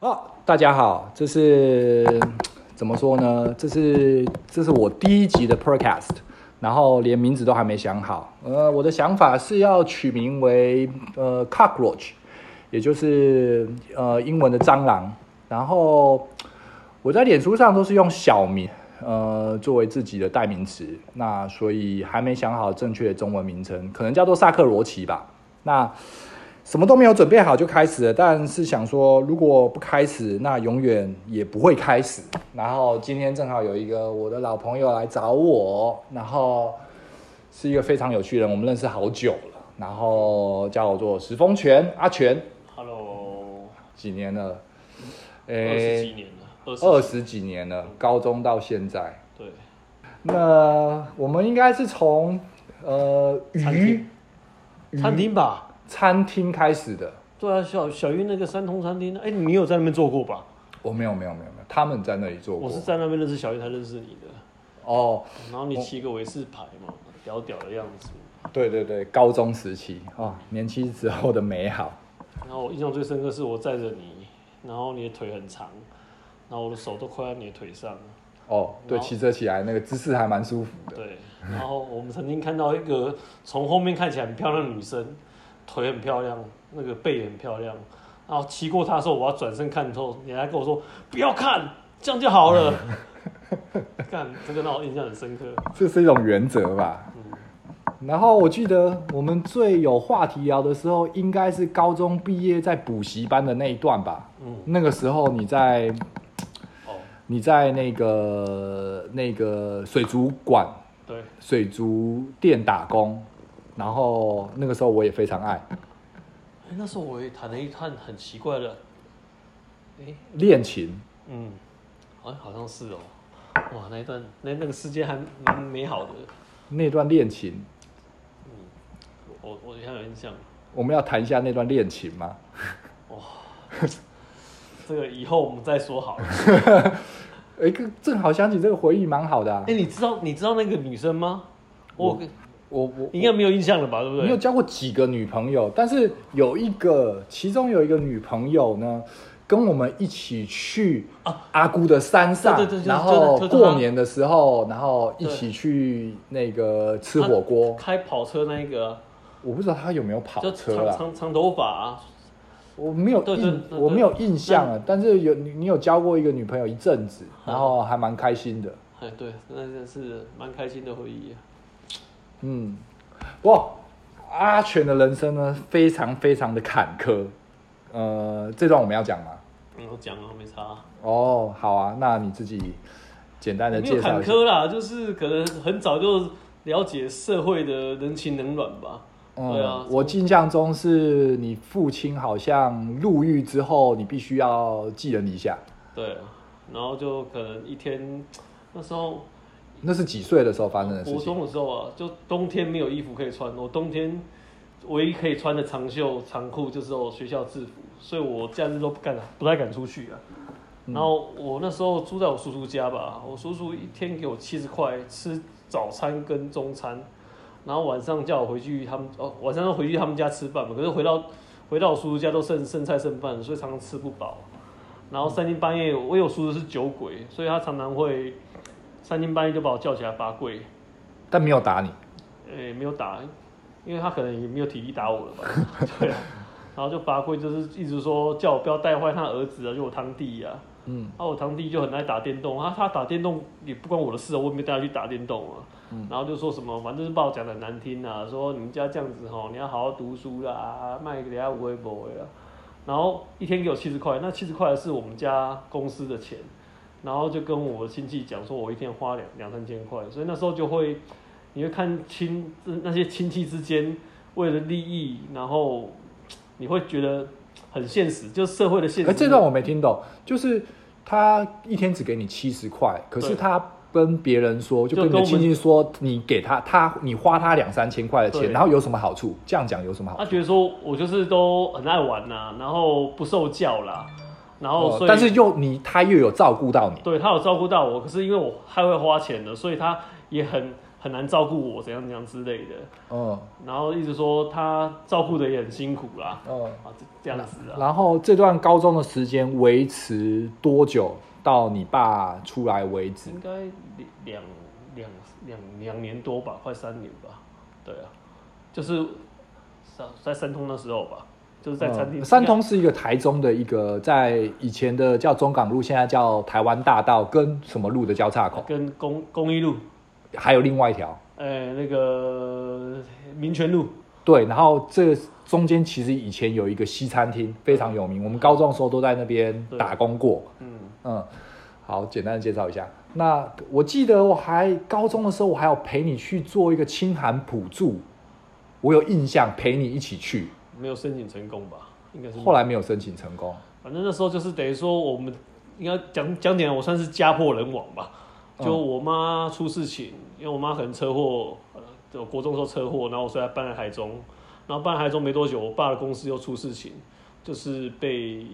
哦，大家好，这是 怎么说呢？这是这是我第一集的 podcast，然后连名字都还没想好。呃，我的想法是要取名为呃 cockroach，也就是呃英文的蟑螂。然后我在脸书上都是用小名呃作为自己的代名词，那所以还没想好正确的中文名称，可能叫做萨克罗奇吧。那什么都没有准备好就开始了，但是想说如果不开始，那永远也不会开始。然后今天正好有一个我的老朋友来找我，然后是一个非常有趣的人，我们认识好久了。然后叫我做石峰泉阿全，Hello，几年了？二十几年了，二十几年了，高中到现在。对。那我们应该是从呃鱼餐厅吧。餐厅开始的，对啊，小小玉那个三通餐厅，哎、欸，你有在那边做过吧？我没有，没有，没有，没有，他们在那里做过。我是在那边认识小玉才认识你的。哦，然后你骑个维士牌嘛，屌屌的样子。对对对，高中时期哦，年轻时候的美好。然后我印象最深刻是我载着你，然后你的腿很长，然后我的手都快在你的腿上。哦，对，骑车起来那个姿势还蛮舒服的。对，然后我们曾经看到一个从后面看起来很漂亮的女生。腿很漂亮，那个背也很漂亮。然后骑过他的时候，我要转身看透，你还跟我说不要看，这样就好了。看这个让我印象很深刻。这是一种原则吧。嗯。然后我记得我们最有话题聊的时候，应该是高中毕业在补习班的那一段吧。嗯。那个时候你在，哦，你在那个那个水族馆，对，水族店打工。然后那个时候我也非常爱，哎，那时候我也谈了一段很奇怪的，哎，恋情，嗯，好像好像是哦，哇，那一段那那个世界还蛮美好的，那段恋情，嗯，我我现在有印象，我们要谈一下那段恋情吗？哇，这个以后我们再说好了，哎，正好想起这个回忆蛮好的，啊，哎，你知道你知道那个女生吗？我。我我我应该没有印象了吧，对不对？你有交过几个女朋友，但是有一个，其中有一个女朋友呢，跟我们一起去阿姑的山上，对对对，然后过年的时候，然后一起去那个吃火锅，开跑车那个，我不知道他有没有跑车啦，长长长头发啊，我没有印，我没有印象啊，但是有你你有交过一个女朋友一阵子，然后还蛮开心的，哎，对，那真是蛮开心的回忆啊。嗯，哇，阿全的人生呢，非常非常的坎坷。呃，这段我们要讲吗？嗯，我讲啊，没差。哦，好啊，那你自己简单的介绍。坎坷啦，就是可能很早就了解社会的人情冷暖吧。嗯、对啊，我印象中是你父亲好像入狱之后，你必须要寄人篱下。对，然后就可能一天那时候。那是几岁的时候发生的事情？国中的时候啊，就冬天没有衣服可以穿，我冬天唯一可以穿的长袖长裤就是我学校制服，所以我假日都不敢，不太敢出去啊。然后我那时候住在我叔叔家吧，我叔叔一天给我七十块吃早餐跟中餐，然后晚上叫我回去他们哦，晚上要回去他们家吃饭嘛，可是回到回到我叔叔家都剩剩菜剩饭，所以常常吃不饱。然后三更半夜，我有叔叔是酒鬼，所以他常常会。三更半夜就把我叫起来罚跪，但没有打你。诶、欸，没有打，因为他可能也没有体力打我了吧？对啊，然后就罚跪，就是一直说叫我不要带坏他儿子啊，就我堂弟呀、啊。嗯。然后我堂弟就很爱打电动，他他打电动也不关我的事啊，我也没带他去打电动啊。嗯。然后就说什么，反正是把我讲的难听啊，说你们家这样子吼，你要好好读书啦，卖给人家无为不为啊。然后一天给我七十块，那七十块是我们家公司的钱。然后就跟我的亲戚讲说，我一天花两两三千块，所以那时候就会，你会看亲那些亲戚之间为了利益，然后你会觉得很现实，就是社会的现实。哎，这段我没听懂，就是他一天只给你七十块，可是他跟别人说，就跟你的亲戚说，你给他他你花他两三千块的钱，然后有什么好处？这样讲有什么好处？他觉得说我就是都很爱玩呐、啊，然后不受教啦。然后所以，但是又你他又有照顾到你，对他有照顾到我，可是因为我太会花钱了，所以他也很很难照顾我，怎样怎样之类的。嗯，然后一直说他照顾的也很辛苦啦。嗯，啊，这样子啊。然后这段高中的时间维持多久？到你爸出来为止？应该两两两两年多吧，快三年吧。对啊，就是在在三通的时候吧。就是在餐厅。三通是一个台中的一个，在以前的叫中港路，现在叫台湾大道，跟什么路的交叉口？跟公公益路，还有另外一条。呃，那个民权路。对，然后这中间其实以前有一个西餐厅，非常有名。我们高中的时候都在那边打工过。嗯嗯，好，简单的介绍一下。那我记得我还高中的时候，我还要陪你去做一个清寒补助，我有印象陪你一起去。没有申请成功吧？应该是后来没有申请成功。反正那时候就是等于说，我们应该讲讲点，我算是家破人亡吧。就我妈出事情，因为我妈可能车祸，就国中时候车祸，然后所以搬来台中，然后搬来台中没多久，我爸的公司又出事情，就是被，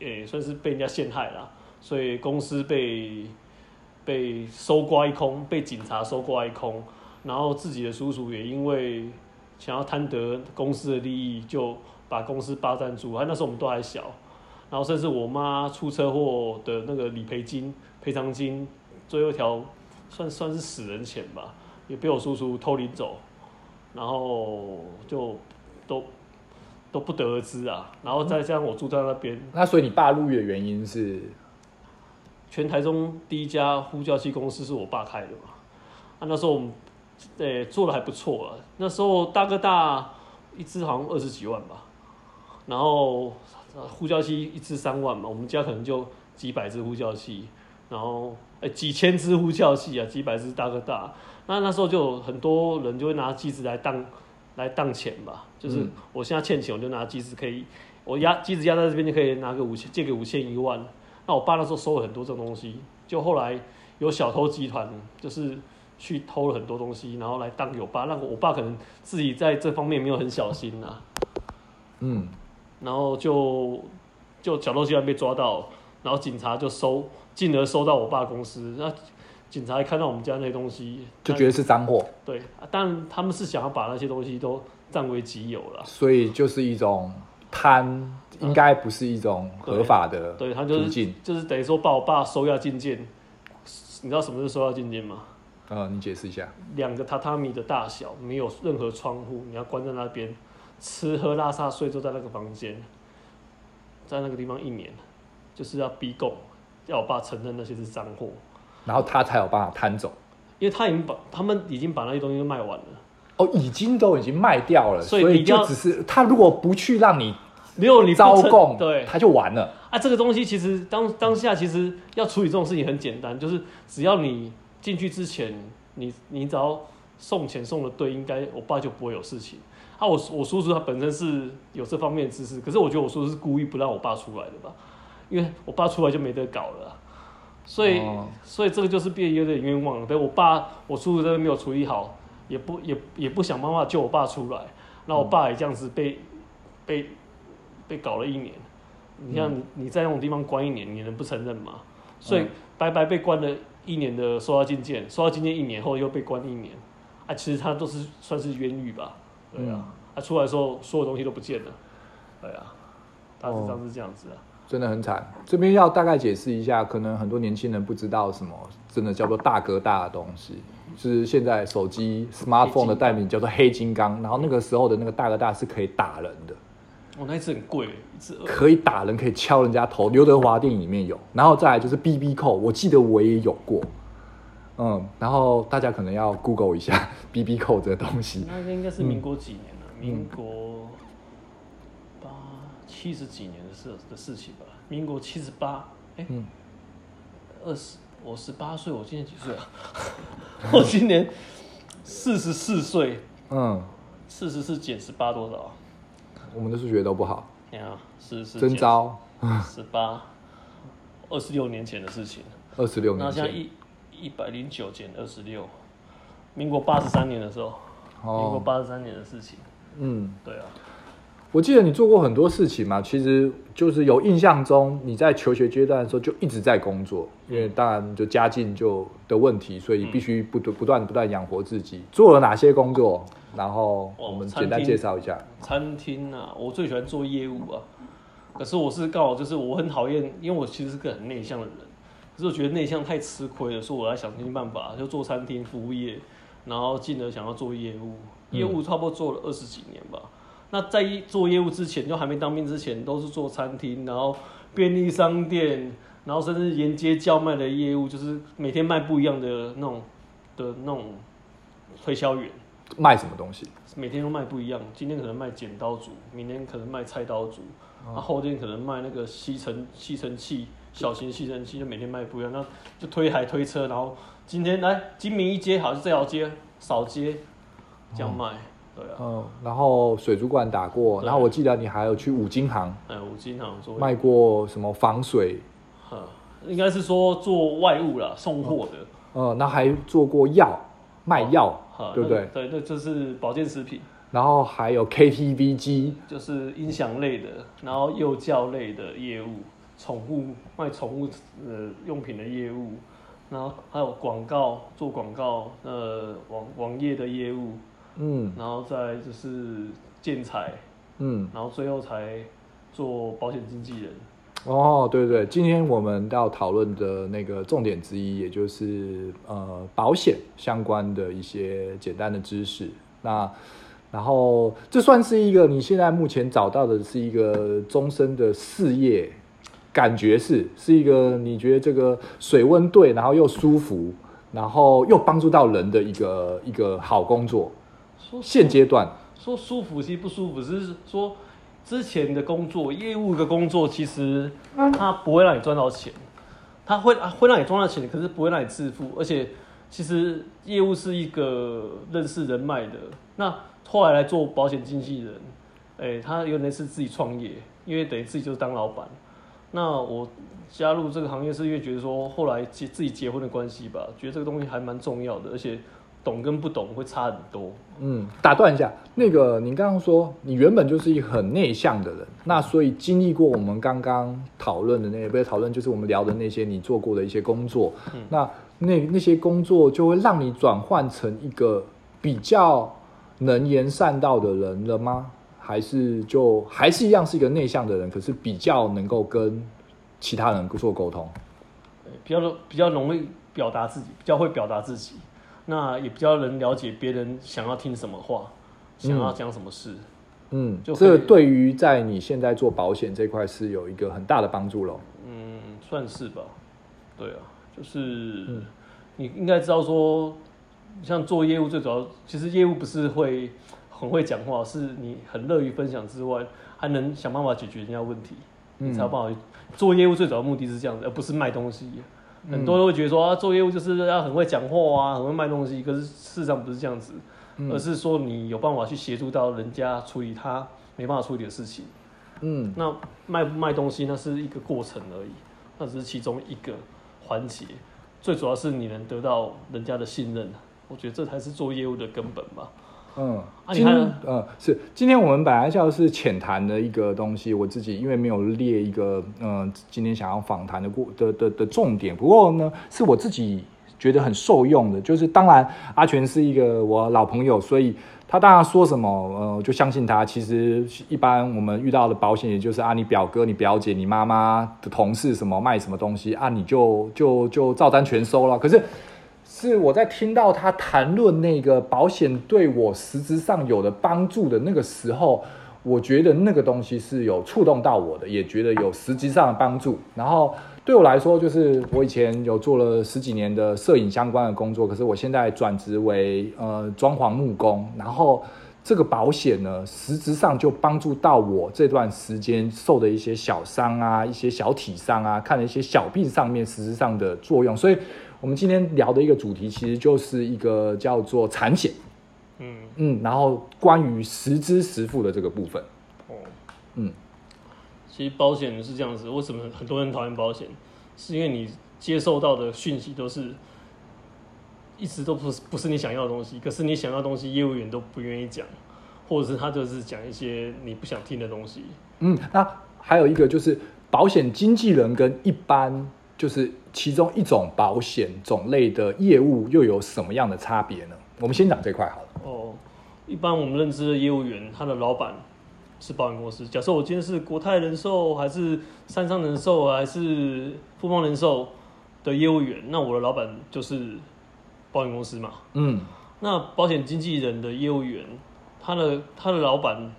诶，算是被人家陷害了，所以公司被被搜刮一空，被警察搜刮一空，然后自己的叔叔也因为。想要贪得公司的利益，就把公司霸占住。还那时候我们都还小，然后甚至我妈出车祸的那个理赔金、赔偿金，最后一条算算是死人钱吧，也被我叔叔偷领走，然后就都都不得而知啊。然后再加上我住在那边，嗯，那所以你爸入狱的原因是，全台中第一家呼叫器公司是我爸开的嘛？啊，那时候我们。对，做的还不错啊。那时候大哥大一支好像二十几万吧，然后呼叫器一支三万嘛，我们家可能就几百支呼叫器，然后哎几千支呼叫器啊，几百支大哥大。那那时候就很多人就会拿机子来当来当钱吧，就是我现在欠钱，我就拿机子可以，我压机子压在这边就可以拿个五千，借个五千一万。那我爸那时候收了很多这种东西，就后来有小偷集团就是。去偷了很多东西，然后来当给我爸，那我爸可能自己在这方面没有很小心呐、啊，嗯，然后就就小偷居然被抓到，然后警察就收，进而收到我爸公司，那警察一看到我们家那些东西，就觉得是赃货，对，但他们是想要把那些东西都占为己有了，所以就是一种贪，应该不是一种合法的对，他就是就是等于说把我爸收押进监，你知道什么是收押进监吗？呃、嗯，你解释一下。两个榻榻米的大小，没有任何窗户，你要关在那边，吃喝拉撒睡都在那个房间，在那个地方一年，就是要逼供，要我爸承认那些是赃货，然后他才有办法摊走，因为他已经把他们已经把那些东西都卖完了。哦，已经都已经卖掉了，所以，所以就只是他如果不去让你没有你招供，对，他就完了。啊，这个东西其实当当下其实要处理这种事情很简单，就是只要你。进去之前，你你只要送钱送的对，应该我爸就不会有事情。啊，我我叔叔他本身是有这方面的知识，可是我觉得我叔叔是故意不让我爸出来的吧，因为我爸出来就没得搞了，所以、哦、所以这个就是变有点冤枉了。对，我爸我叔叔这边没有处理好，也不也也不想办法救我爸出来，那我爸也这样子被、嗯、被被搞了一年。你像你你在那种地方关一年，你能不承认吗？所以白白被关了。一年的收到禁见，收到禁见一年后又被关一年，啊，其实他都是算是冤狱吧，对啊，他、嗯啊、出来的时候所有东西都不见了，对啊，大致上是这样子啊，哦、真的很惨。这边要大概解释一下，可能很多年轻人不知道什么，真的叫做大哥大的东西，就是现在手机 smartphone 的代名叫做黑金刚，然后那个时候的那个大哥大是可以打人的。哦，那一次很贵，一次可以打人，可以敲人家头。刘德华电影里面有，然后再来就是 BB 扣，我记得我也有过。嗯，然后大家可能要 Google 一下 BB 扣这个东西。那应该是民国几年了？嗯、民国八七十几年的事的事情吧？民国七十八，哎，二十，我十八岁，我今年几岁啊？我今年四十四岁。嗯，四十四减十八多少？我们的数学都不好。你好，是是。真招。十八，二十六年前的事情。二十六年。那像一一百零九减二十六，民国八十三年的时候，民国八十三年的事情。嗯，对啊。我记得你做过很多事情嘛，其实就是有印象中你在求学阶段的时候就一直在工作，因为当然就家境就的问题，所以必须不不断不断养活自己。做了哪些工作？然后我们简单介绍一下。餐厅啊，我最喜欢做业务啊。可是我是刚好就是我很讨厌，因为我其实是个很内向的人，可是我觉得内向太吃亏了，所以我要想尽办法就做餐厅服务业，然后进而想要做业务，业务差不多做了二十几年吧。嗯那在做业务之前，就还没当兵之前，都是做餐厅，然后便利商店，然后甚至沿街叫卖的业务，就是每天卖不一样的那种的那种推销员。卖什么东西？每天都卖不一样。今天可能卖剪刀组，明天可能卖菜刀组，然后后天可能卖那个吸尘吸尘器，小型吸尘器，就每天卖不一样。那就推海推车，然后今天来金明一街，好像这条街扫街，这样卖。对啊，嗯，然后水族馆打过，然后我记得你还有去五金行，哎，五金行做卖过什么防水，应该是说做外务啦，送货的，嗯，那还做过药，卖药，对不对？对，那，就是保健食品，然后还有 KTV 机，就是音响类的，然后幼教类的业务，宠物卖宠物呃用品的业务，然后还有广告做广告，呃网网页的业务。嗯，然后再就是建材，嗯，然后最后才做保险经纪人。哦，对对，今天我们要讨论的那个重点之一，也就是呃保险相关的一些简单的知识。那然后这算是一个你现在目前找到的是一个终身的事业，感觉是是一个你觉得这个水温对，然后又舒服，然后又帮助到人的一个一个好工作。现阶段说舒服，其实不舒服，只是说之前的工作，业务的工作，其实它不会让你赚到钱，它会会让你赚到钱，可是不会让你致富。而且，其实业务是一个认识人脉的。那后来来做保险经纪人，哎、欸，他有点是自己创业，因为等于自己就是当老板。那我加入这个行业是因为觉得说，后来结自己结婚的关系吧，觉得这个东西还蛮重要的，而且。懂跟不懂会差很多。嗯，打断一下，那个你刚刚说你原本就是一个很内向的人，那所以经历过我们刚刚讨论的那些，不是讨论，就是我们聊的那些你做过的一些工作，嗯、那那那些工作就会让你转换成一个比较能言善道的人了吗？还是就还是一样是一个内向的人，可是比较能够跟其他人做沟通，比较比较容易表达自己，比较会表达自己。那也比较能了解别人想要听什么话，嗯、想要讲什么事，嗯，就这个对于在你现在做保险这块是有一个很大的帮助喽。嗯，算是吧。对啊，就是、嗯、你应该知道说，像做业务最主要，其实业务不是会很会讲话，是你很乐于分享之外，还能想办法解决人家问题，嗯、你才有办法做业务最主要的目的是这样子，而不是卖东西。很多人会觉得说啊，做业务就是要很会讲话啊，很会卖东西。可是事实上不是这样子，嗯、而是说你有办法去协助到人家处理他没办法处理的事情。嗯，那卖不卖东西那是一个过程而已，那只是其中一个环节。最主要是你能得到人家的信任，我觉得这才是做业务的根本吧。嗯，今天呃是今天我们本来要是浅谈的一个东西，我自己因为没有列一个嗯、呃，今天想要访谈的过的的的重点。不过呢，是我自己觉得很受用的，就是当然阿全是一个我老朋友，所以他当然说什么呃就相信他。其实一般我们遇到的保险，也就是啊你表哥、你表姐、你妈妈的同事什么卖什么东西啊，你就就就照单全收了。可是。是我在听到他谈论那个保险对我实质上有的帮助的那个时候，我觉得那个东西是有触动到我的，也觉得有实际上的帮助。然后对我来说，就是我以前有做了十几年的摄影相关的工作，可是我现在转职为呃装潢木工，然后这个保险呢，实质上就帮助到我这段时间受的一些小伤啊，一些小体伤啊，看了一些小病上面实质上的作用，所以。我们今天聊的一个主题，其实就是一个叫做产险，嗯嗯，然后关于实支实付的这个部分，哦，嗯，其实保险是这样子，为什么很多人讨厌保险？是因为你接受到的讯息都是一直都不是不是你想要的东西，可是你想要的东西，业务员都不愿意讲，或者是他就是讲一些你不想听的东西。嗯，那还有一个就是保险经纪人跟一般就是其中一种保险种类的业务又有什么样的差别呢？我们先讲这块好了。哦，一般我们认知的业务员，他的老板是保险公司。假设我今天是国泰人寿，还是三商人寿，还是富邦人寿的业务员，那我的老板就是保险公司嘛。嗯。那保险经纪人的业务员，他的他的老板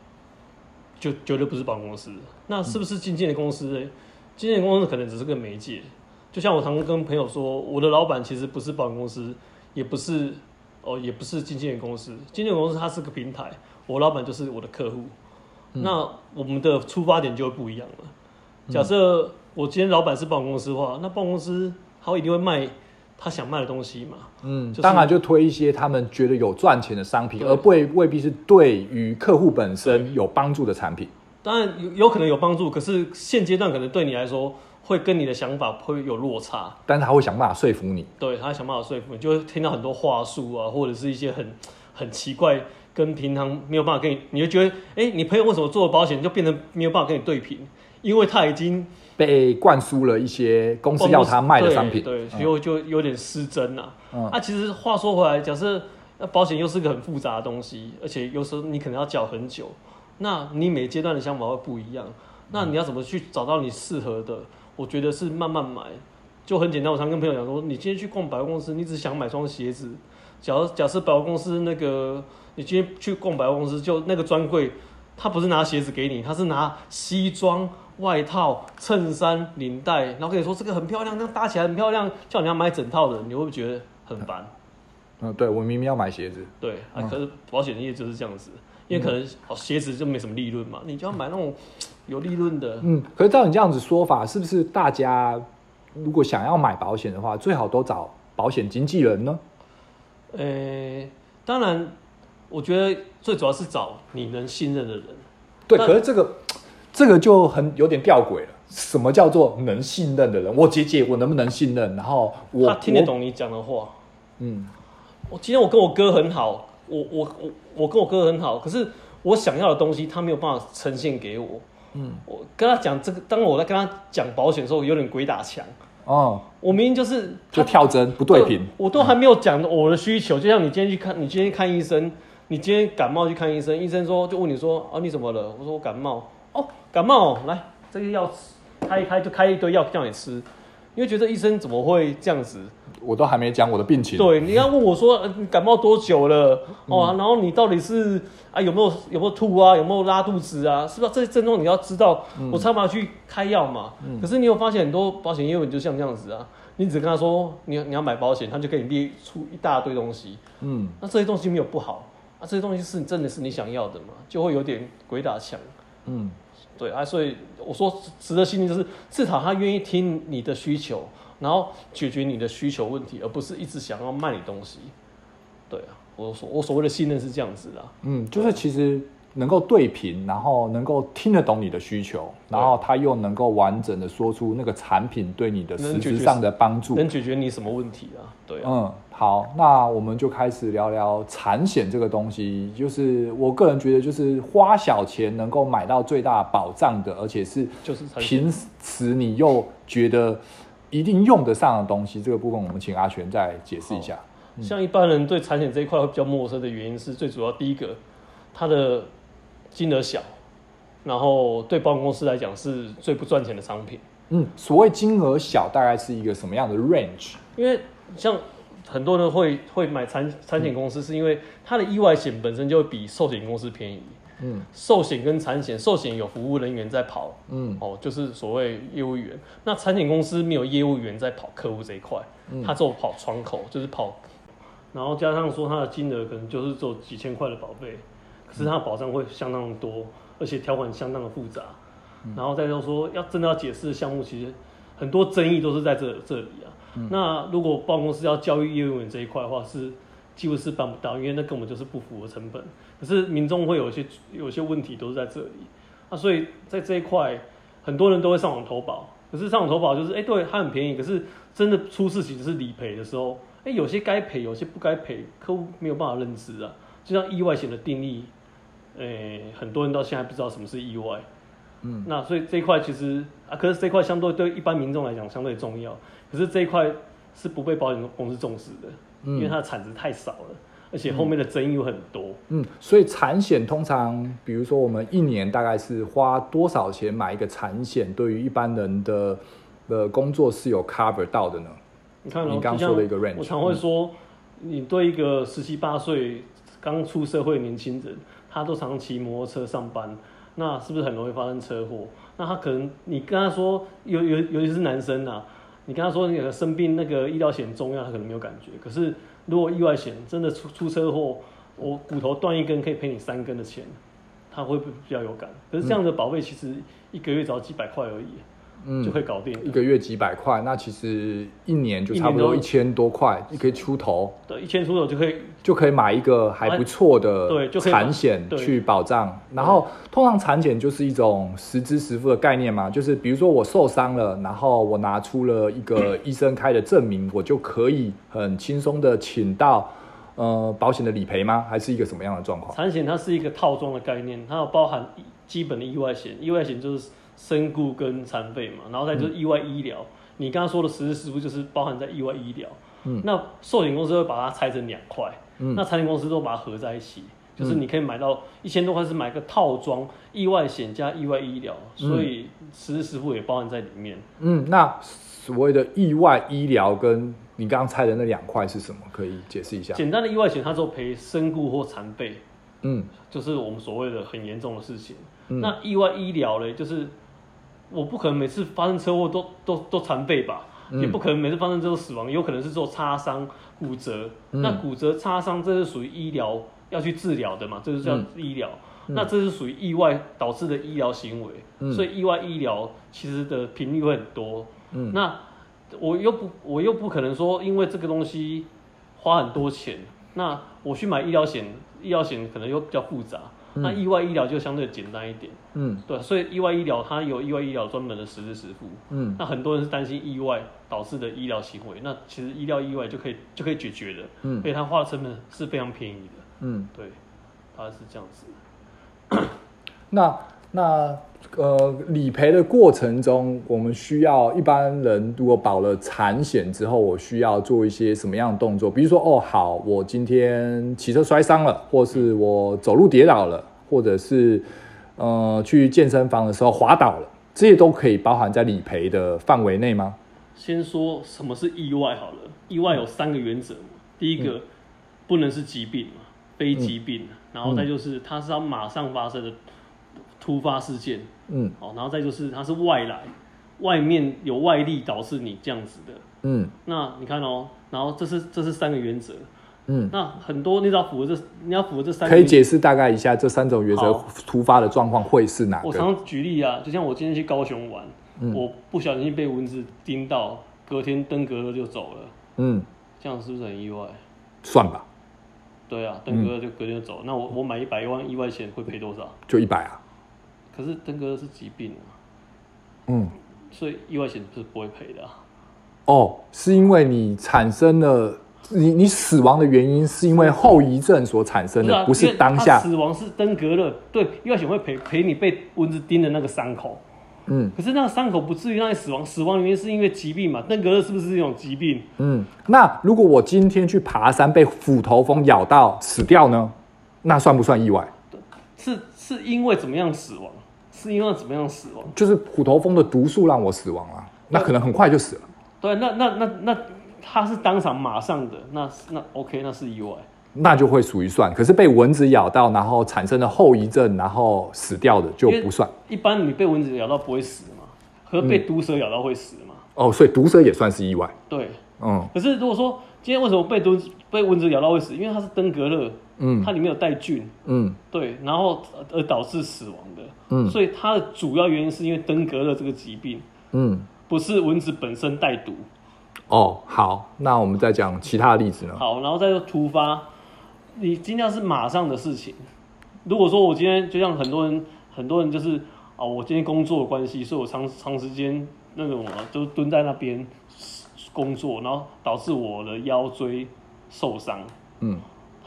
就绝对不是保险公司。那是不是经纪的公司呢？经纪人公司可能只是个媒介。就像我常常跟朋友说，我的老板其实不是保险公司，也不是哦，也不是经纪人公司。经纪人公司它是个平台，我老板就是我的客户。嗯、那我们的出发点就会不一样了。假设我今天老板是保险公司的话，那保险公司他一定会卖。他想卖的东西嘛，嗯，就是、当然就推一些他们觉得有赚钱的商品，而不未必是对于客户本身有帮助的产品。当然有有可能有帮助，可是现阶段可能对你来说会跟你的想法会有落差。但是他会想办法说服你，对，他想办法说服你，就会听到很多话术啊，或者是一些很很奇怪，跟平常没有办法跟你，你就觉得，哎、欸，你朋友为什么做保险就变得没有办法跟你对平？因为他已经。被灌输了一些公司要他卖的商品，对，所以就有点失真了。嗯、啊，其实话说回来，假设那保险又是个很复杂的东西，而且有时候你可能要缴很久，那你每阶段的想法会不一样。那你要怎么去找到你适合的？我觉得是慢慢买，就很简单。我常跟朋友讲说，你今天去逛百货公司，你只想买双鞋子。假如假设百货公司那个，你今天去逛百货公司，就那个专柜，他不是拿鞋子给你，他是拿西装。外套、衬衫、领带，然后跟你说这个很漂亮，那搭起来很漂亮，叫你要买整套的，你会不会觉得很烦？嗯，对，我明明要买鞋子。对，啊，可是保险业就是这样子，因为可能鞋子就没什么利润嘛，你就要买那种有利润的。嗯，可是照你这样子说法，是不是大家如果想要买保险的话，最好都找保险经纪人呢？呃、欸，当然，我觉得最主要是找你能信任的人。对，可是这个。这个就很有点吊诡了。什么叫做能信任的人？我姐姐，我能不能信任？然后我他听得懂你讲的话。嗯，我今天我跟我哥很好，我我我我跟我哥很好，可是我想要的东西他没有办法呈现给我。嗯，我跟他讲这个，当我在跟他讲保险的时候，有点鬼打墙。哦，我明明就是就跳针不对频，我都还没有讲我的需求。就像你今天去看，你今天看医生，你今天感冒去看医生，医生说就问你说啊你怎么了？我说我感冒。哦，感冒来，这个药吃，开一开就开一堆药叫你吃，因为觉得医生怎么会这样子？我都还没讲我的病情。对，你要问我说，你感冒多久了？哦、啊，然后你到底是啊有没有有没有吐啊，有没有拉肚子啊？是不是这些症状你要知道，我才把它去开药嘛。嗯、可是你有发现很多保险业务员就像这样子啊，你只跟他说你你要买保险，他就给你列出一大堆东西。嗯，那这些东西没有不好啊，这些东西是真的是你想要的嘛，就会有点鬼打墙。嗯，对啊，所以我说值得信任，就是至少他愿意听你的需求，然后解决你的需求问题，而不是一直想要卖你东西。对啊，我所我所谓的信任是这样子的。嗯，就是其实。能够对频，然后能够听得懂你的需求，然后他又能够完整的说出那个产品对你的实质上的帮助，能解决你什么问题啊？对啊，嗯，好，那我们就开始聊聊产险这个东西。就是我个人觉得，就是花小钱能够买到最大保障的，而且是就是平时你又觉得一定用得上的东西。这个部分我们请阿全再解释一下。嗯、像一般人对产险这一块会比较陌生的原因是，最主要第一个，它的金额小，然后对保险公司来讲是最不赚钱的商品。嗯，所谓金额小，大概是一个什么样的 range？因为像很多人会会买产产险公司，是因为它的意外险本身就会比寿险公司便宜。嗯，寿险跟产险，寿险有服务人员在跑，嗯，哦，就是所谓业务员。那产险公司没有业务员在跑客户这一块，嗯，他只有跑窗口，就是跑，然后加上说他的金额可能就是做几千块的保费。可是他的保障会相当多，而且条款相当的复杂，嗯、然后再就是说要真的要解释的项目，其实很多争议都是在这这里啊。嗯、那如果保险公司要教育业务员这一块的话，是几乎是办不到，因为那根本就是不符合成本。可是民众会有一些有些问题都是在这里，那所以在这一块，很多人都会上网投保。可是上网投保就是，哎、对，它很便宜，可是真的出事情是理赔的时候，哎、有些该赔，有些不该赔，客户没有办法认知啊。就像意外险的定义。诶、很多人到现在不知道什么是意外。嗯，那所以这一块其实啊，可是这一块相对对一般民众来讲相对重要，可是这一块是不被保险公司重视的，嗯、因为它的产值太少了，而且后面的争议有很多。嗯，所以产险通常，比如说我们一年大概是花多少钱买一个产险，对于一般人的的工作是有 cover 到的呢？你看，你刚说的一个 range，我常会说，嗯、你对一个十七八岁刚出社会的年轻人，他都常骑摩托车上班。那是不是很容易发生车祸？那他可能你跟他说，尤尤尤其是男生啊，你跟他说你可能生病那个医疗险重要，他可能没有感觉。可是如果意外险真的出出车祸，我骨头断一根可以赔你三根的钱，他会不会比较有感？可是这样的保费其实一个月只要几百块而已。嗯，就可以搞定。一个月几百块，那其实一年就差不多一千多块，一可以出头。对，一千出头就可以就可以买一个还不错的产险去保障。然后通常产险就是一种实支实付的概念嘛，就是比如说我受伤了，然后我拿出了一个医生开的证明，我就可以很轻松的请到呃保险的理赔吗？还是一个什么样的状况？产险它是一个套装的概念，它有包含基本的意外险，意外险就是。身故跟残废嘛，然后再就是意外医疗。嗯、你刚刚说的实支实付就是包含在意外医疗。嗯，那寿险公司会把它拆成两块。嗯，那财险公司都把它合在一起，就是你可以买到一千多块是买个套装，意外险加意外医疗，所以实支实付也包含在里面。嗯，那所谓的意外医疗跟你刚刚拆的那两块是什么？可以解释一下？简单的意外险，它就赔身故或残废。嗯，就是我们所谓的很严重的事情。嗯、那意外医疗嘞，就是。我不可能每次发生车祸都都都残废吧，嗯、也不可能每次发生之后死亡，有可能是做擦伤、骨折。嗯、那骨折、擦伤这是属于医疗要去治疗的嘛？这是叫医疗。嗯、那这是属于意外导致的医疗行为，嗯、所以意外医疗其实的频率会很多。嗯、那我又不我又不可能说因为这个东西花很多钱，那我去买医疗险，医疗险可能又比较复杂。那意外医疗就相对简单一点，嗯，对，所以意外医疗它有意外医疗专门的实支实付，嗯，那很多人是担心意外导致的医疗行为，那其实医疗意外就可以就可以解决的，嗯，所以它花的成本是非常便宜的，嗯，对，大概是这样子。那那呃理赔的过程中，我们需要一般人如果保了产险之后，我需要做一些什么样的动作？比如说，哦，好，我今天骑车摔伤了，或是我走路跌倒了。或者是，呃，去健身房的时候滑倒了，这些都可以包含在理赔的范围内吗？先说什么是意外好了，意外有三个原则，第一个、嗯、不能是疾病嘛，非疾病，嗯、然后再就是它是要马上发生的突发事件，嗯，好，然后再就是它是外来，外面有外力导致你这样子的，嗯，那你看哦，然后这是这是三个原则。嗯，那很多你只要符合这，你要符合这三，可以解释大概一下这三种原则突发的状况会是哪个？我常常举例啊，就像我今天去高雄玩，嗯、我不小心被蚊子叮到，隔天登革热就走了。嗯，这样是不是很意外？算吧。对啊，登革热就隔天就走。嗯、那我我买一百万意外险会赔多少？就一百啊。可是登革热是疾病啊。嗯。所以意外险是不会赔的、啊。哦，是因为你产生了。你你死亡的原因是因为后遗症所产生的，不是当下死亡是登革热，对，意外险会赔赔你被蚊子叮的那个伤口，嗯，可是那个伤口不至于让你死亡，死亡原因是因为疾病嘛？登革热是不是一种疾病？嗯，那如果我今天去爬山被斧头蜂咬到死掉呢？那算不算意外？是是因为怎么样死亡？是因为怎么样死亡？就是虎头蜂的毒素让我死亡了，那可能很快就死了。对，那那那那。那他是当场马上的，那那 OK，那是意外，那就会属于算。可是被蚊子咬到，然后产生了后遗症，然后死掉的就不算。一般你被蚊子咬到不会死嘛，和被毒蛇咬到会死嘛。嗯、哦，所以毒蛇也算是意外。对，嗯。可是如果说今天为什么被毒被蚊子咬到会死？因为它是登革热，嗯，它里面有带菌，嗯，对，然后而导致死亡的，嗯，所以它的主要原因是因为登革热这个疾病，嗯，不是蚊子本身带毒。哦，好，那我们再讲其他的例子呢？好，然后再就突发，你尽量是马上的事情。如果说我今天就像很多人，很多人就是啊、哦，我今天工作的关系，所以我长长时间那种啊，就蹲在那边工作，然后导致我的腰椎受伤。嗯，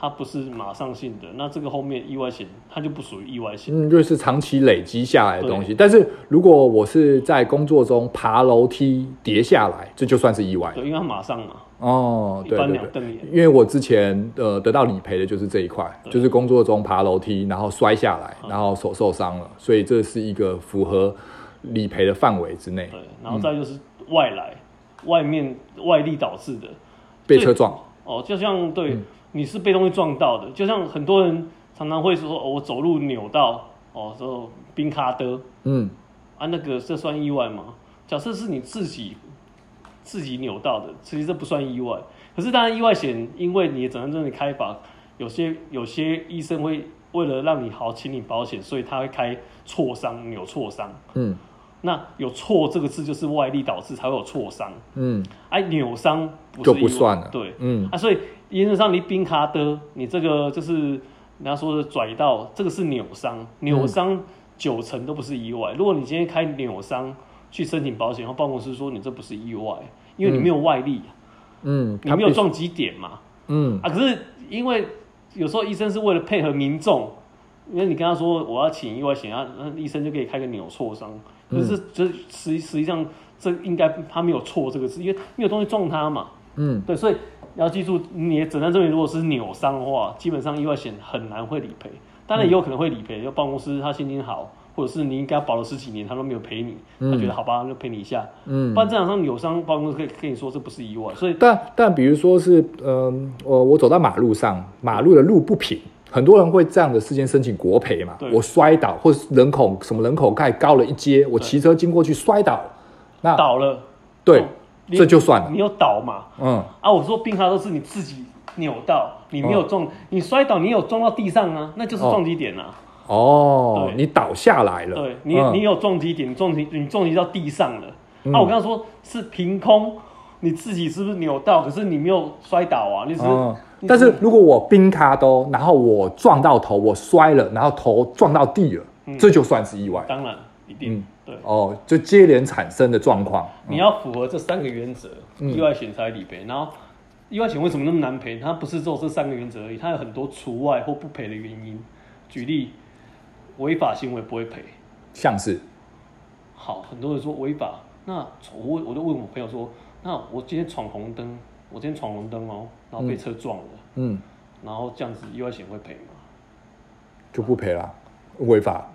它不是马上性的，那这个后面意外险它就不属于意外险。嗯，就是长期累积下来的东西。但是如果我是在工作中爬楼梯跌下来，这就算是意外。对，因为它马上嘛。哦，对对对。因为我之前呃得到理赔的就是这一块，就是工作中爬楼梯然后摔下来，然后手受伤了，所以这是一个符合理赔的范围之内。对，然后再就是外来、嗯、外面外力导致的。被车撞哦，就像对，嗯、你是被东西撞到的，就像很多人常常会说，哦、我走路扭到哦，说冰卡的，嗯，啊，那个这算意外吗？假设是你自己自己扭到的，其实这不算意外。可是当然，意外险因为你的诊断证的开法，有些有些医生会为了让你好请你保险，所以他会开挫伤、扭挫伤，嗯。那有挫这个字就是外力导致才会有挫伤，嗯，哎、啊，扭伤就不算了，对，嗯，啊，所以原则上你冰卡的，你这个就是人家说的拽到，这个是扭伤，扭伤九成都不是意外。嗯、如果你今天开扭伤去申请保险，然后办公室说你这不是意外，因为你没有外力，嗯，你没有撞击点嘛，嗯，啊，可是因为有时候医生是为了配合民众，因为你跟他说我要请意外险，啊，那医生就可以开个扭挫伤。可是，这实实际上，这应该他没有错这个字，因为没有东西撞他嘛。嗯，对，所以你要记住，你的诊断证明如果是扭伤的话，基本上意外险很难会理赔。当然也有可能会理赔，就办公室他心情好，或者是你应该保了十几年，他都没有赔你，他觉得好吧，就赔你一下。嗯，不然正常上扭伤，办公室可以跟你说这不是意外。所以，但但比如说是，嗯，我我走到马路上，马路的路不平。很多人会这样的事件申请国赔嘛？我摔倒，或是人口什么人口盖高了一阶，我骑车经过去摔倒，那倒了，对，这就算了。你有倒嘛？嗯啊，我说冰卡都是你自己扭到，你没有撞，你摔倒，你有撞到地上啊，那就是撞击点啊。哦，你倒下来了，对你，你有撞击点，你撞击你撞击到地上了。啊，我刚刚说是凭空，你自己是不是扭到？可是你没有摔倒啊，你是。但是如果我冰卡都，然后我撞到头，我摔了，然后头撞到地了，嗯、这就算是意外。当然，一定、嗯、对哦，就接连产生的状况。你要符合这三个原则，意外险才理赔。嗯、然后，意外险为什么那么难赔？它不是只有这三个原则而已，它有很多除外或不赔的原因。举例，违法行为不会赔，像是，好，很多人说违法，那我我就问我朋友说，那我今天闯红灯。我今天闯红灯哦，然后被车撞了，嗯，然后这样子意外险会赔吗？就不赔了，违法。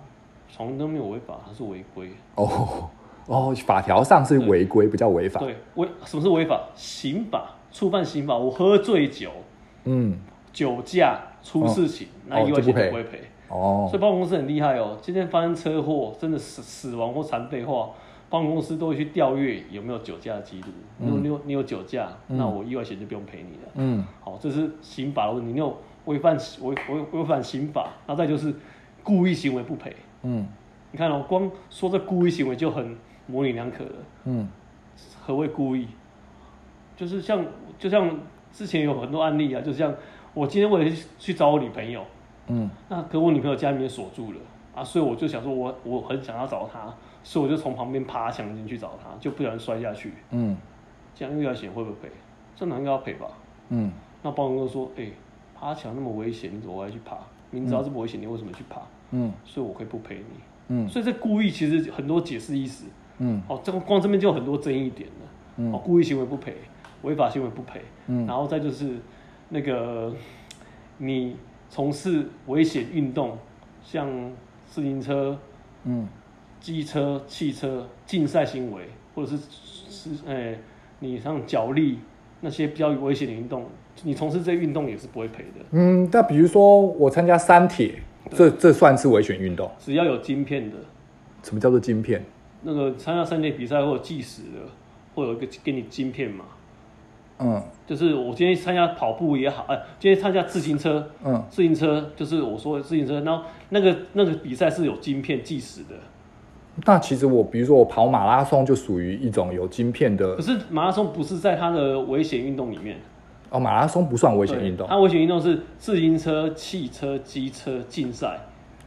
闯红灯没有违法，它是违规。哦 哦，法条上是违规，不叫违法。对，违什么是违法？刑法，触犯刑法。我喝醉酒，嗯，酒驾出事情，哦、那意外险就不会赔。哦，所以保险公司很厉害哦。今天发生车祸，真的死死亡或残废话。保险公司都会去调阅有没有酒驾的记录。如果你有你有酒驾，嗯、那我意外险就不用赔你了。嗯，好，这是刑法的问题。你有违反违违违反刑法，然后再就是故意行为不赔。嗯，你看哦，光说这故意行为就很模棱两可了。嗯，何谓故意？就是像就像之前有很多案例啊，就像我今天为了去找我女朋友，嗯，那可我女朋友家里面锁住了啊，所以我就想说我我很想要找她。所以我就从旁边爬墙进去找她，就不小心摔下去。嗯，这样意外险会不会赔？这应该要赔吧。嗯，那保险公司说：“哎、欸，爬墙那么危险，你怎么还去爬？明知道这么危险，你为什么去爬？”嗯，所以我可以不赔你。嗯，所以这故意其实很多解释意思。嗯，哦，这个光这边就有很多争议点了。嗯，哦，故意行为不赔，违法行为不赔。嗯，然后再就是那个你从事危险运动，像自行车，嗯。机车、汽车竞赛行为，或者是是诶、欸，你像脚力那些比较危险的运动，你从事这些运动也是不会赔的。嗯，那比如说我参加三铁，这这算是危险运动？只要有晶片的。什么叫做晶片？那个参加三铁比赛或者计时的，会有一个给你晶片嘛？嗯，就是我今天参加跑步也好，哎、呃，今天参加自行车，嗯，自行车就是我说的自行车，然后那个那个比赛是有晶片计时的。那其实我，比如说我跑马拉松，就属于一种有晶片的。可是马拉松不是在它的危险运动里面。哦，马拉松不算危险运动。它危险运动是自行车、汽车、机车竞赛。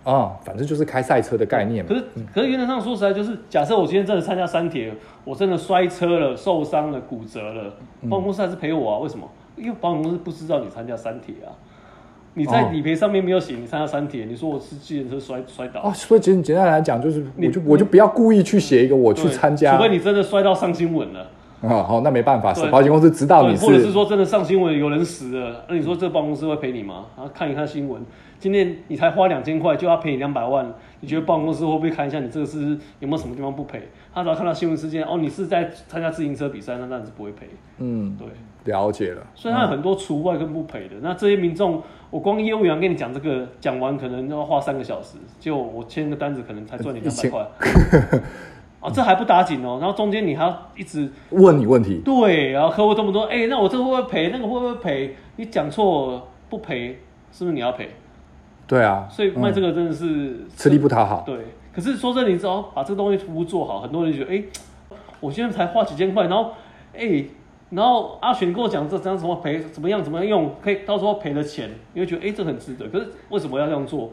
哦，反正就是开赛车的概念嘛。可是，可是原则上说实在，就是假设我今天真的参加三铁，我真的摔车了、受伤了、骨折了，保险公司还是赔我啊？为什么？因为保险公司不知道你参加三铁啊。你在理赔上面没有写你参加三铁，你说我是自行车摔摔倒哦，所以简简单来讲就是，我就我就不要故意去写一个我去参加，除非你真的摔到上新闻了。哦，好，那没办法，是保险公司知道你是，或者是说真的上新闻有人死了，那你说这个保险公司会赔你吗？然后看一看新闻，今天你才花两千块就要赔你两百万，你觉得保险公司会不会看一下你这个是有没有什么地方不赔？他只要看到新闻事件，哦，你是在参加自行车比赛，那当然是不会赔。嗯，对，了解了。所以他有很多除外跟不赔的。嗯、那这些民众，我光业务员跟你讲这个，讲完可能要花三个小时，就我签个单子可能才赚你两百块。啊，这还不打紧哦，然后中间你还要一直问你问题，对，然后客户这么多，哎，那我这个会不会赔？那个会不会赔？你讲错不赔，是不是你要赔？对啊，所以卖这个真的是、嗯、吃力不讨好。对，可是说真的，你知道把这个东西服务做好，很多人就觉得，哎，我现在才花几千块，然后，哎，然后阿璇跟我讲这这样怎么赔，怎么样怎么样用，可以到时候赔了钱，你会觉得，哎，这很值得。可是为什么要这样做？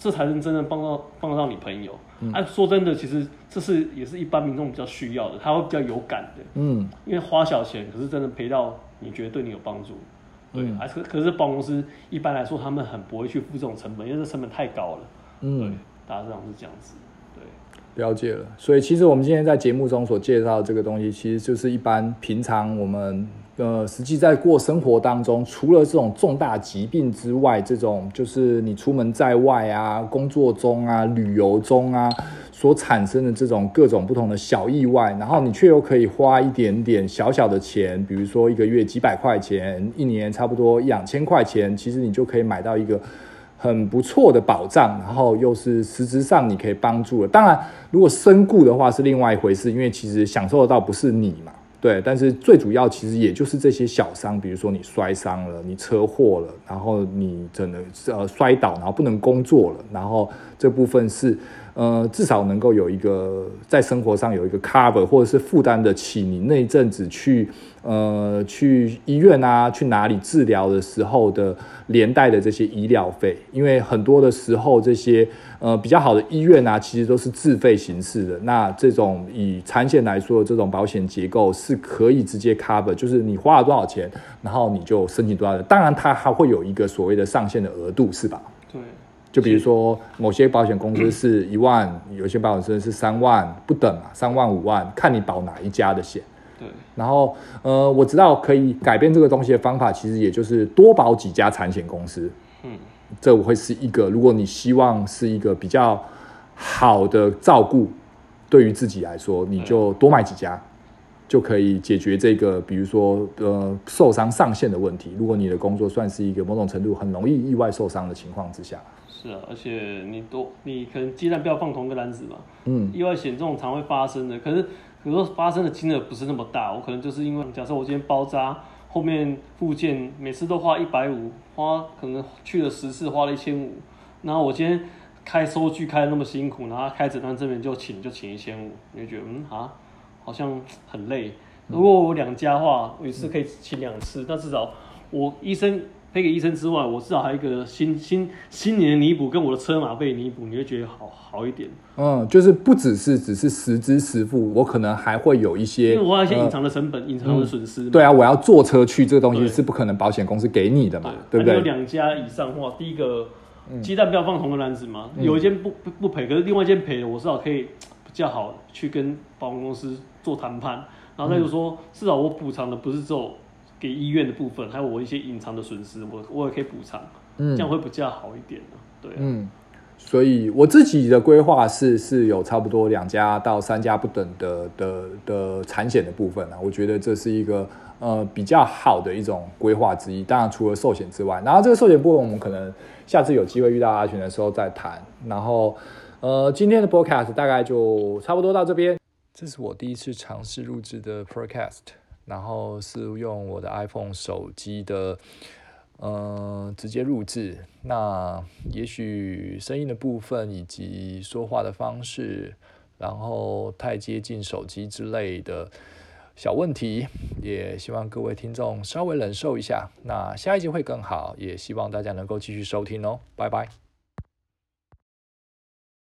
这才能真正帮到帮得到你朋友。嗯、啊，说真的，其实这是也是一般民众比较需要的，他会比较有感的。嗯，因为花小钱，可是真的赔到你觉得对你有帮助。对，还是、嗯、可是保险公司一般来说他们很不会去付这种成本，因为这成本太高了。嗯，对，大致上是这样子。对，了解了。所以其实我们今天在节目中所介绍的这个东西，其实就是一般平常我们。呃，实际在过生活当中，除了这种重大疾病之外，这种就是你出门在外啊、工作中啊、旅游中啊所产生的这种各种不同的小意外，然后你却又可以花一点点小小的钱，比如说一个月几百块钱，一年差不多一两千块钱，其实你就可以买到一个很不错的保障，然后又是实质上你可以帮助了。当然，如果身故的话是另外一回事，因为其实享受得到不是你嘛。对，但是最主要其实也就是这些小伤，比如说你摔伤了，你车祸了，然后你真的呃摔倒，然后不能工作了，然后这部分是。呃，至少能够有一个在生活上有一个 cover，或者是负担得起你那一阵子去呃去医院啊，去哪里治疗的时候的连带的这些医疗费，因为很多的时候这些呃比较好的医院啊，其实都是自费形式的。那这种以产险来说，这种保险结构是可以直接 cover，就是你花了多少钱，然后你就申请多少钱。当然，它还会有一个所谓的上限的额度，是吧？对。就比如说，某些保险公司是一万，嗯、有些保险公司是三万不等嘛，三万五万，看你保哪一家的险。对。然后，呃，我知道可以改变这个东西的方法，其实也就是多保几家产险公司。嗯。这会是一个，如果你希望是一个比较好的照顾，对于自己来说，你就多买几家，嗯、就可以解决这个，比如说呃受伤上限的问题。如果你的工作算是一个某种程度很容易意外受伤的情况之下。是啊，而且你都你可能鸡蛋不要放同一个篮子嘛。嗯，意外险这种常会发生的，可是有时候发生的金额不是那么大，我可能就是因为假设我今天包扎后面附件，每次都花一百五，花可能去了十次花了一千五，然后我今天开收据开的那么辛苦，然后开诊断证明就请就请一千五，你就觉得嗯啊，好像很累。如果我两家的话，我一次可以请两次，但至少我医生。赔给医生之外，我至少还有一个新新新年的弥补，跟我的车马费弥补，你会觉得好好一点。嗯，就是不只是只是实支实付，我可能还会有一些，因为我还有一些隐藏的成本、隐、嗯、藏的损失。对啊，我要坐车去，这个东西是不可能保险公司给你的嘛，对，对不对？有两家以上的话，第一个鸡蛋不要放同个篮子嘛，嗯、有一间不不不赔，可是另外一间赔了，我至少可以比较好去跟保险公司做谈判，然后再就说，至少我补偿的不是只有。给医院的部分，还有我一些隐藏的损失，我我也可以补偿，嗯，这样会比较好一点，对啊，嗯，所以我自己的规划是是有差不多两家到三家不等的的的产险的部分啊，我觉得这是一个呃比较好的一种规划之一。当然除了寿险之外，然后这个寿险部分我们可能下次有机会遇到阿群的时候再谈。然后呃今天的 broadcast 大概就差不多到这边。这是我第一次尝试录制的 podcast。然后是用我的 iPhone 手机的，嗯，直接录制。那也许声音的部分以及说话的方式，然后太接近手机之类的小问题，也希望各位听众稍微忍受一下。那下一集会更好，也希望大家能够继续收听哦。拜拜。